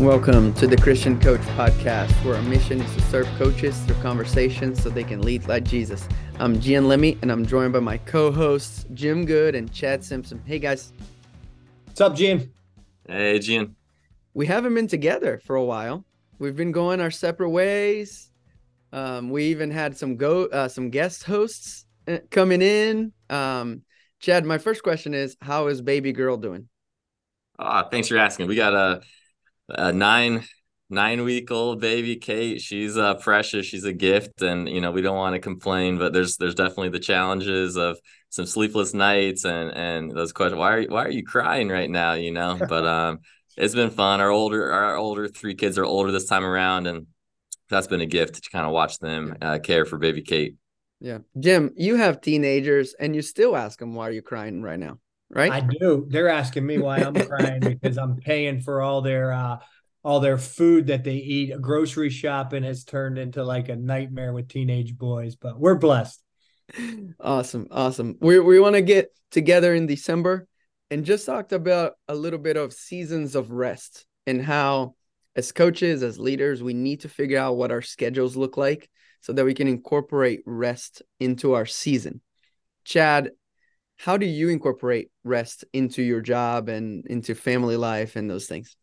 Welcome to the Christian Coach Podcast, where our mission is to serve coaches through conversations so they can lead like Jesus. I'm Gian Lemmi, and I'm joined by my co-hosts Jim Good and Chad Simpson. Hey guys, what's up, Jim? Hey, Gian. We haven't been together for a while. We've been going our separate ways. Um, we even had some go uh, some guest hosts uh, coming in. Um, Chad, my first question is, how is baby girl doing? Ah, thanks for asking. We got a a nine nine week old baby Kate. She's uh, precious. She's a gift, and you know we don't want to complain, but there's there's definitely the challenges of some sleepless nights and and those questions. Why are you, why are you crying right now? You know, but um, it's been fun. Our older our older three kids are older this time around, and that's been a gift to kind of watch them uh, care for baby Kate. Yeah, Jim, you have teenagers, and you still ask them why are you crying right now right? I do. They're asking me why I'm crying because I'm paying for all their uh all their food that they eat. Grocery shopping has turned into like a nightmare with teenage boys, but we're blessed. Awesome, awesome. We we want to get together in December and just talked about a little bit of seasons of rest and how as coaches, as leaders, we need to figure out what our schedules look like so that we can incorporate rest into our season. Chad, how do you incorporate rest into your job and into family life and those things?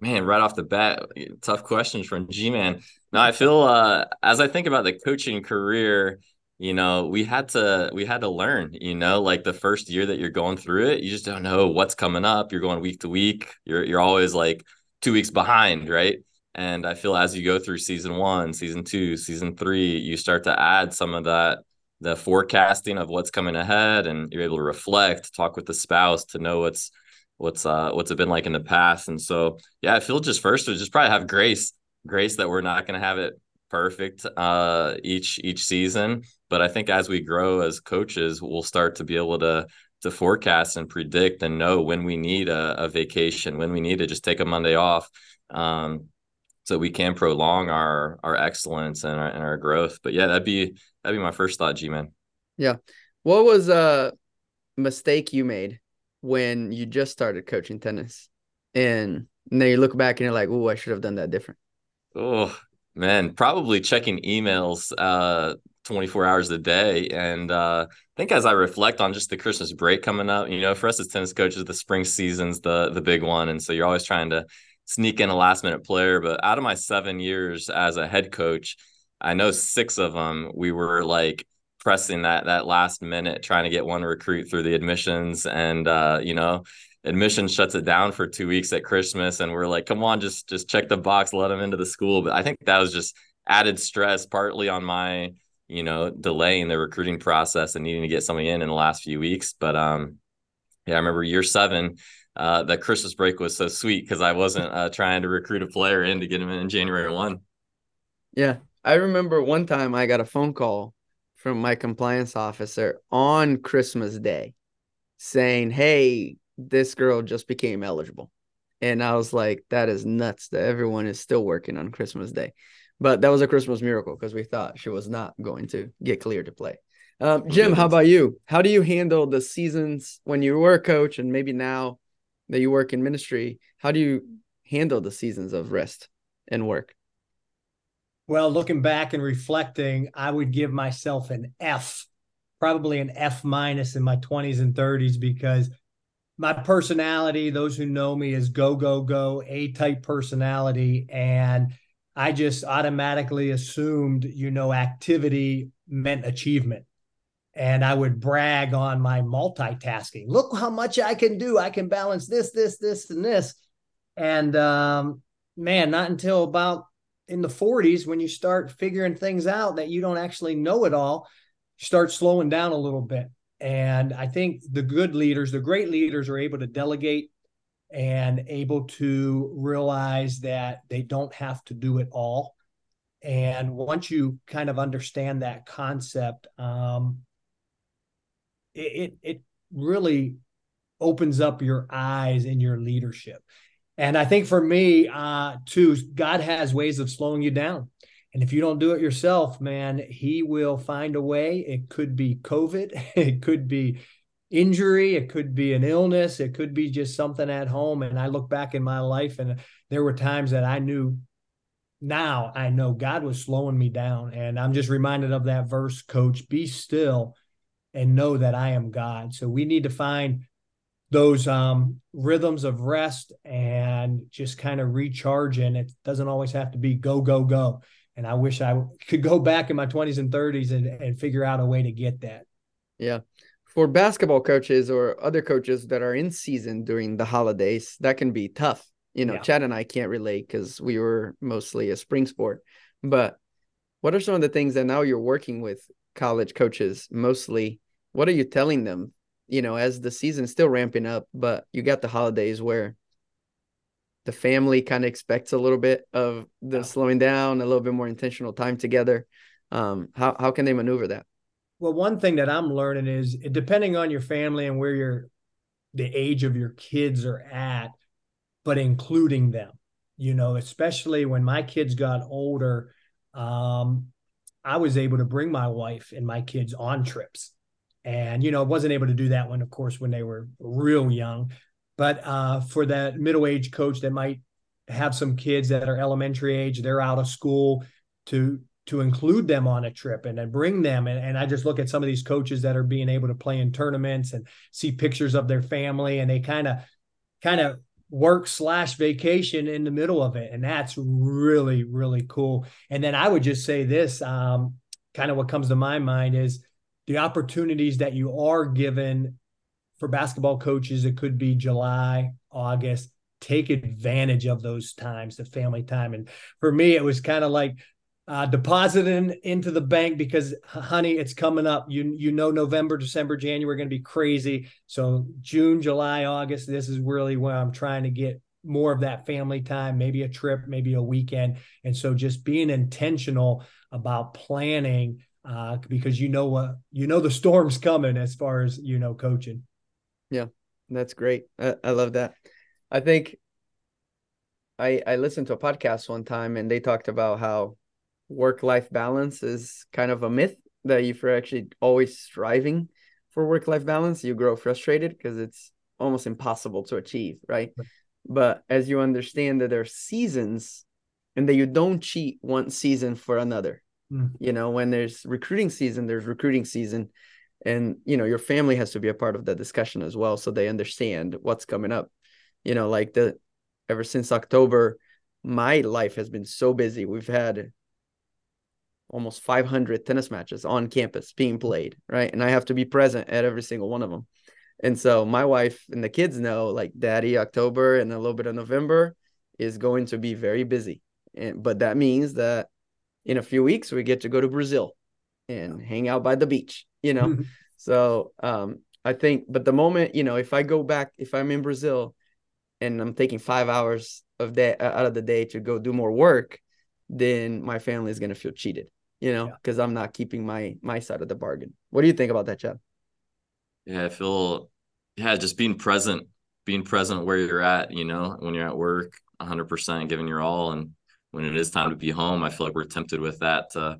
Man, right off the bat, tough questions from G Man. Now I feel uh, as I think about the coaching career, you know, we had to we had to learn, you know, like the first year that you're going through it, you just don't know what's coming up. You're going week to week. You're you're always like two weeks behind, right? And I feel as you go through season one, season two, season three, you start to add some of that the forecasting of what's coming ahead and you're able to reflect talk with the spouse to know what's what's uh what's it been like in the past. And so yeah i feel just first to just probably have grace grace that we're not going to have it perfect uh each each season. But i think as we grow as coaches we'll start to be able to to forecast and predict and know when we need a, a vacation when we need to just take a monday off. Um so we can prolong our our excellence and our, and our growth. But yeah, that'd be that'd be my first thought, G man. Yeah. What was a mistake you made when you just started coaching tennis? And then you look back and you're like, oh, I should have done that different. Oh man, probably checking emails uh 24 hours a day. And uh, I think as I reflect on just the Christmas break coming up, you know, for us as tennis coaches, the spring season's the the big one. And so you're always trying to sneak in a last minute player. But out of my seven years as a head coach, I know six of them we were like pressing that that last minute, trying to get one recruit through the admissions, and uh, you know, admission shuts it down for two weeks at Christmas, and we're like, come on, just just check the box, let them into the school. But I think that was just added stress, partly on my you know delaying the recruiting process and needing to get somebody in in the last few weeks. But um, yeah, I remember year seven uh, that Christmas break was so sweet because I wasn't uh, trying to recruit a player in to get him in January one. Yeah, I remember one time I got a phone call from my compliance officer on Christmas Day saying, "Hey, this girl just became eligible," and I was like, "That is nuts that everyone is still working on Christmas Day." But that was a Christmas miracle because we thought she was not going to get cleared to play. Um, Jim, how about you? How do you handle the seasons when you were a coach and maybe now that you work in ministry, how do you handle the seasons of rest and work? Well, looking back and reflecting, I would give myself an F, probably an F minus in my 20s and 30s because my personality, those who know me, is go, go, go, A type personality. And I just automatically assumed, you know, activity meant achievement and I would brag on my multitasking. Look how much I can do. I can balance this, this, this, and this. And um, man, not until about in the 40s when you start figuring things out that you don't actually know it all, start slowing down a little bit. And I think the good leaders, the great leaders, are able to delegate and able to realize that they don't have to do it all. And once you kind of understand that concept, um, it it really opens up your eyes in your leadership. And I think for me, uh, too, God has ways of slowing you down. And if you don't do it yourself, man, He will find a way. It could be COVID, it could be injury, it could be an illness, it could be just something at home. And I look back in my life and there were times that I knew now I know God was slowing me down. And I'm just reminded of that verse, coach, be still and know that I am God. So we need to find those um, rhythms of rest and just kind of recharging. It doesn't always have to be go, go, go. And I wish I could go back in my 20s and 30s and, and figure out a way to get that. Yeah. For basketball coaches or other coaches that are in season during the holidays, that can be tough. You know, yeah. Chad and I can't relate because we were mostly a spring sport. But what are some of the things that now you're working with college coaches mostly? What are you telling them you know, as the season's still ramping up, but you got the holidays where the family kind of expects a little bit of the slowing down, a little bit more intentional time together. Um, how how can they maneuver that? Well, one thing that I'm learning is depending on your family and where your the age of your kids are at, but including them. You know, especially when my kids got older, um, I was able to bring my wife and my kids on trips. And you know I wasn't able to do that one of course when they were real young. But uh, for that middle age coach that might have some kids that are elementary age they're out of school to to include them on a trip and then bring them. And, and i just look at some of these coaches that are being able to play in tournaments and see pictures of their family and they kind of kind of work slash vacation in the middle of it and that's really really cool and then i would just say this um, kind of what comes to my mind is the opportunities that you are given for basketball coaches, it could be July, August. Take advantage of those times, the family time. And for me, it was kind of like uh, depositing into the bank because, honey, it's coming up. You you know, November, December, January going to be crazy. So June, July, August, this is really where I'm trying to get more of that family time, maybe a trip, maybe a weekend. And so just being intentional about planning uh, because you know what you know the storm's coming as far as you know coaching. Yeah, that's great. I, I love that. I think I I listened to a podcast one time and they talked about how work life balance is kind of a myth that if you're actually always striving for work life balance, you grow frustrated because it's almost impossible to achieve, right? But as you understand that there are seasons and that you don't cheat one season for another Mm. You know, when there's recruiting season, there's recruiting season. And, you know, your family has to be a part of that discussion as well. So they understand what's coming up. You know, like the ever since October, my life has been so busy. We've had almost 500 tennis matches on campus being played, right? And I have to be present at every single one of them. And so my wife and the kids know like daddy October and a little bit of November is going to be very busy. And but that means that in a few weeks we get to go to Brazil and hang out by the beach, you know. so um, I think, but the moment you know, if I go back, if I'm in Brazil and I'm taking five hours of day uh, out of the day to go do more work, then my family is gonna feel cheated, you know, because yeah. I'm not keeping my my side of the bargain. What do you think about that, Chad? Yeah, I feel yeah, just being present, being present where you're at, you know, when you're at work, 100% giving your all and when it is time to be home, I feel like we're tempted with that to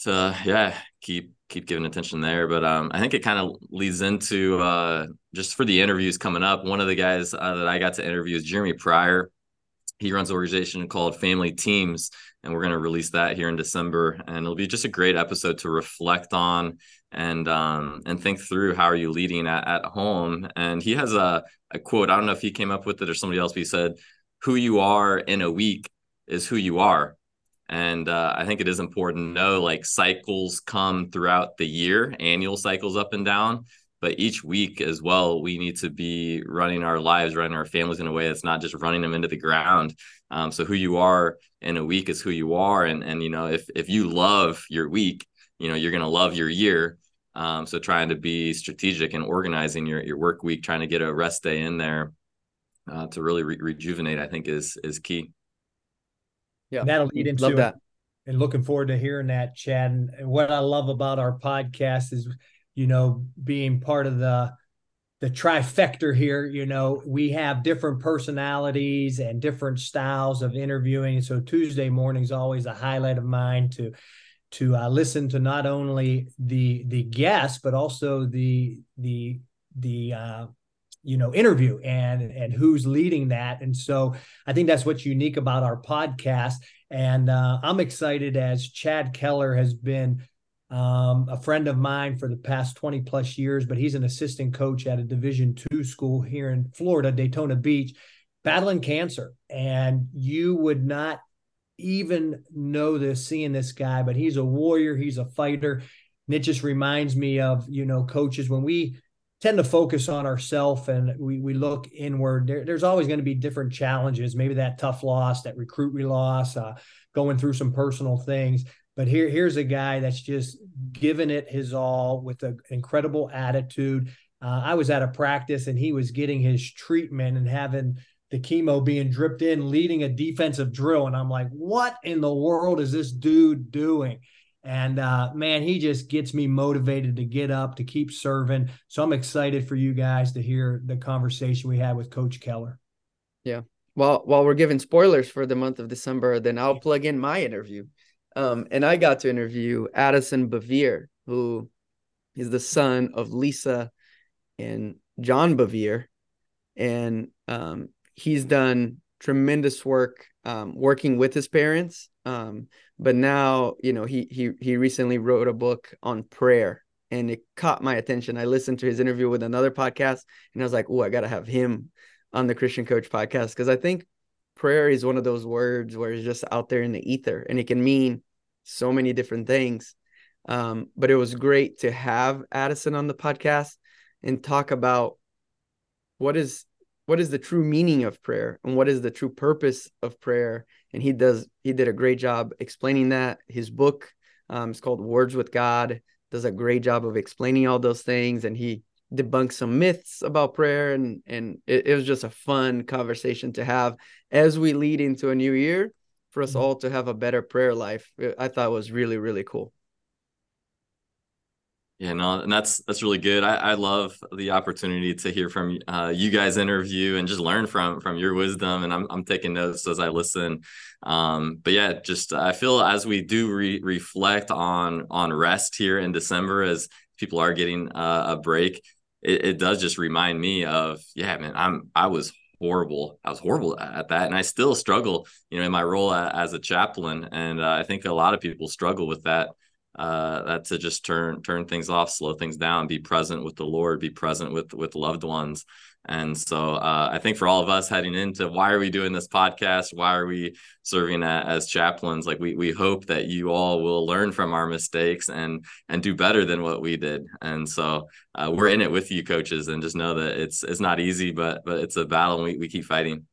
to yeah keep keep giving attention there. But um, I think it kind of leads into uh, just for the interviews coming up. One of the guys uh, that I got to interview is Jeremy Pryor. He runs an organization called Family Teams, and we're going to release that here in December. And it'll be just a great episode to reflect on and um, and think through how are you leading at, at home. And he has a, a quote. I don't know if he came up with it or somebody else, but he said, "Who you are in a week is who you are. And uh, I think it is important to know like cycles come throughout the year, annual cycles up and down. But each week as well, we need to be running our lives, running our families in a way that's not just running them into the ground. Um, so who you are in a week is who you are. And and you know, if if you love your week, you know, you're gonna love your year. Um, so trying to be strategic and organizing your your work week, trying to get a rest day in there uh, to really re- rejuvenate, I think is is key. Yeah, and that'll lead into love that. And looking forward to hearing that, Chad. And what I love about our podcast is, you know, being part of the the trifecta here. You know, we have different personalities and different styles of interviewing. So Tuesday morning is always a highlight of mine to to uh, listen to not only the the guests but also the the the uh, you know interview and and who's leading that and so i think that's what's unique about our podcast and uh, i'm excited as chad keller has been um, a friend of mine for the past 20 plus years but he's an assistant coach at a division two school here in florida daytona beach battling cancer. And you would not even know this seeing this guy but he's a warrior he's a fighter. And it just reminds me of you know coaches when we tend to focus on ourselves and we, we look inward there, there's always going to be different challenges. Maybe that tough loss that recruit we lost uh, going through some personal things but here here's a guy that's just given it his all with an incredible attitude uh, i was at a practice and he was getting his treatment and having the chemo being dripped in leading a defensive drill and i'm like what in the world is this dude doing and uh, man, he just gets me motivated to get up, to keep serving. So I'm excited for you guys to hear the conversation we had with Coach Keller. Yeah. Well, while we're giving spoilers for the month of December, then I'll plug in my interview. Um, and I got to interview Addison Bevere, who is the son of Lisa and John Bevere. And um, he's done tremendous work um, working with his parents. Um, but now, you know, he he he recently wrote a book on prayer, and it caught my attention. I listened to his interview with another podcast, and I was like, "Oh, I gotta have him on the Christian Coach podcast," because I think prayer is one of those words where it's just out there in the ether, and it can mean so many different things. Um, but it was great to have Addison on the podcast and talk about what is what is the true meaning of prayer and what is the true purpose of prayer. And he does he did a great job explaining that. His book um, is called words with god does a great job of explaining all those things. And he debunks some myths about prayer and and it, it was just a fun conversation to have as we lead into a new year for us mm-hmm. all to have a better prayer life i thought was really really cool yeah, no, and that's that's really good. I, I love the opportunity to hear from uh, you guys interview and just learn from from your wisdom. And I'm I'm taking notes as I listen. Um, but yeah, just I feel as we do re- reflect on on rest here in December, as people are getting uh, a break, it, it does just remind me of yeah, man, I'm I was horrible. I was horrible at that, and I still struggle, you know, in my role as a chaplain. And uh, I think a lot of people struggle with that uh, that to just turn turn things off, slow things down, be present with the Lord, be present with with loved ones. And so uh, I think for all of us heading into why are we doing this podcast? Why are we serving as chaplains? Like we we hope that you all will learn from our mistakes and and do better than what we did. And so uh, we're in it with you, coaches, and just know that it's it's not easy, but but it's a battle, and we we keep fighting.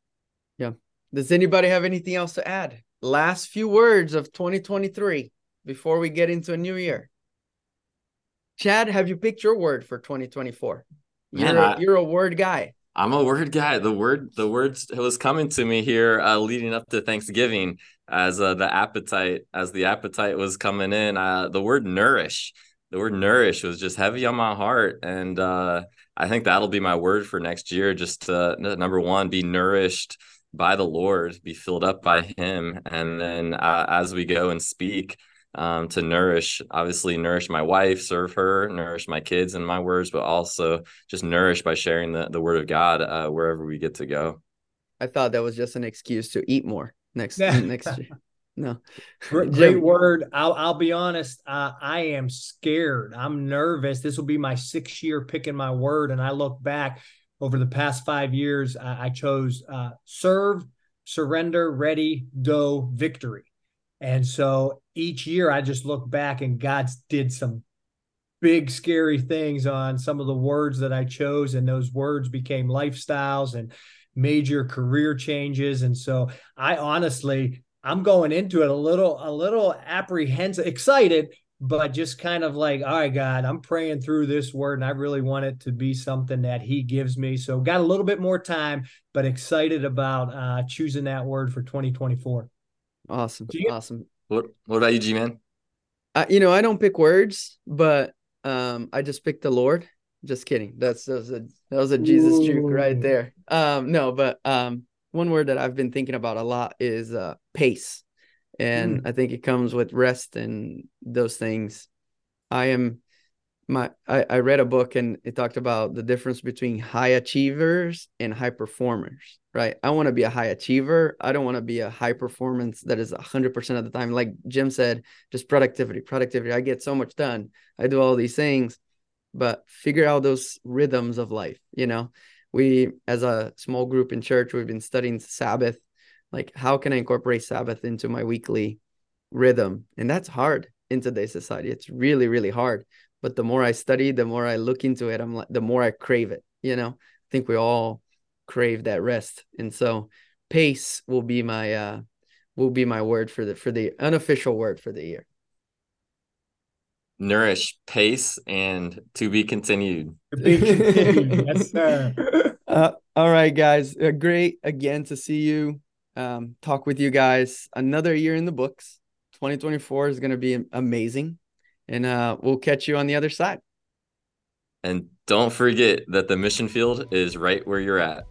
Yeah. Does anybody have anything else to add? Last few words of 2023 before we get into a new year. Chad, have you picked your word for 2024? You're, a, you're a word guy. I'm a word guy. The word, the words was coming to me here, uh, leading up to Thanksgiving, as uh, the appetite, as the appetite was coming in. Uh, the word nourish, the word nourish was just heavy on my heart, and uh, I think that'll be my word for next year. Just number one, be nourished by the Lord, be filled up by Him, and then uh, as we go and speak, um, to nourish, obviously, nourish my wife, serve her, nourish my kids and my words, but also just nourish by sharing the, the word of God uh, wherever we get to go. I thought that was just an excuse to eat more next next year. No, great, great, word. I'll I'll be honest. Uh, I am scared. I'm nervous. This will be my sixth year picking my word, and I look back over the past five years. I, I chose uh, serve, surrender, ready, go, victory. And so each year I just look back and God did some big scary things on some of the words that I chose and those words became lifestyles and major career changes. And so I honestly I'm going into it a little a little apprehensive excited but just kind of like all right God I'm praying through this word and I really want it to be something that he gives me. So got a little bit more time but excited about uh choosing that word for 2024 Awesome. Awesome. What What about you, G man? I you know, I don't pick words, but um, I just picked the Lord. Just kidding. That's that was a that was a Jesus Ooh. juke right there. Um, no, but um, one word that I've been thinking about a lot is uh pace, and mm. I think it comes with rest and those things. I am my I, I read a book and it talked about the difference between high achievers and high performers right? I want to be a high achiever. I don't want to be a high performance that is 100% of the time. Like jim said just productivity productivity. I get so much done. I do all these things but figure out those rhythms of life you know? We as a small group in church we've been studying sabbath. Like how can i incorporate sabbath into my weekly rhythm? And that's hard in today's society. It's really really hard but the more I study, the more I look into it, I'm like the more I crave it. You know, I think we all crave that rest, and so pace will be my uh will be my word for the for the unofficial word for the year. Nourish, pace, and to be continued. To be continued. yes, sir. Uh, all right, guys. Uh, great again to see you. Um, talk with you guys. Another year in the books. 2024 is going to be amazing and uh, we'll catch you on the other side. And don't forget that the mission field is right where you're at.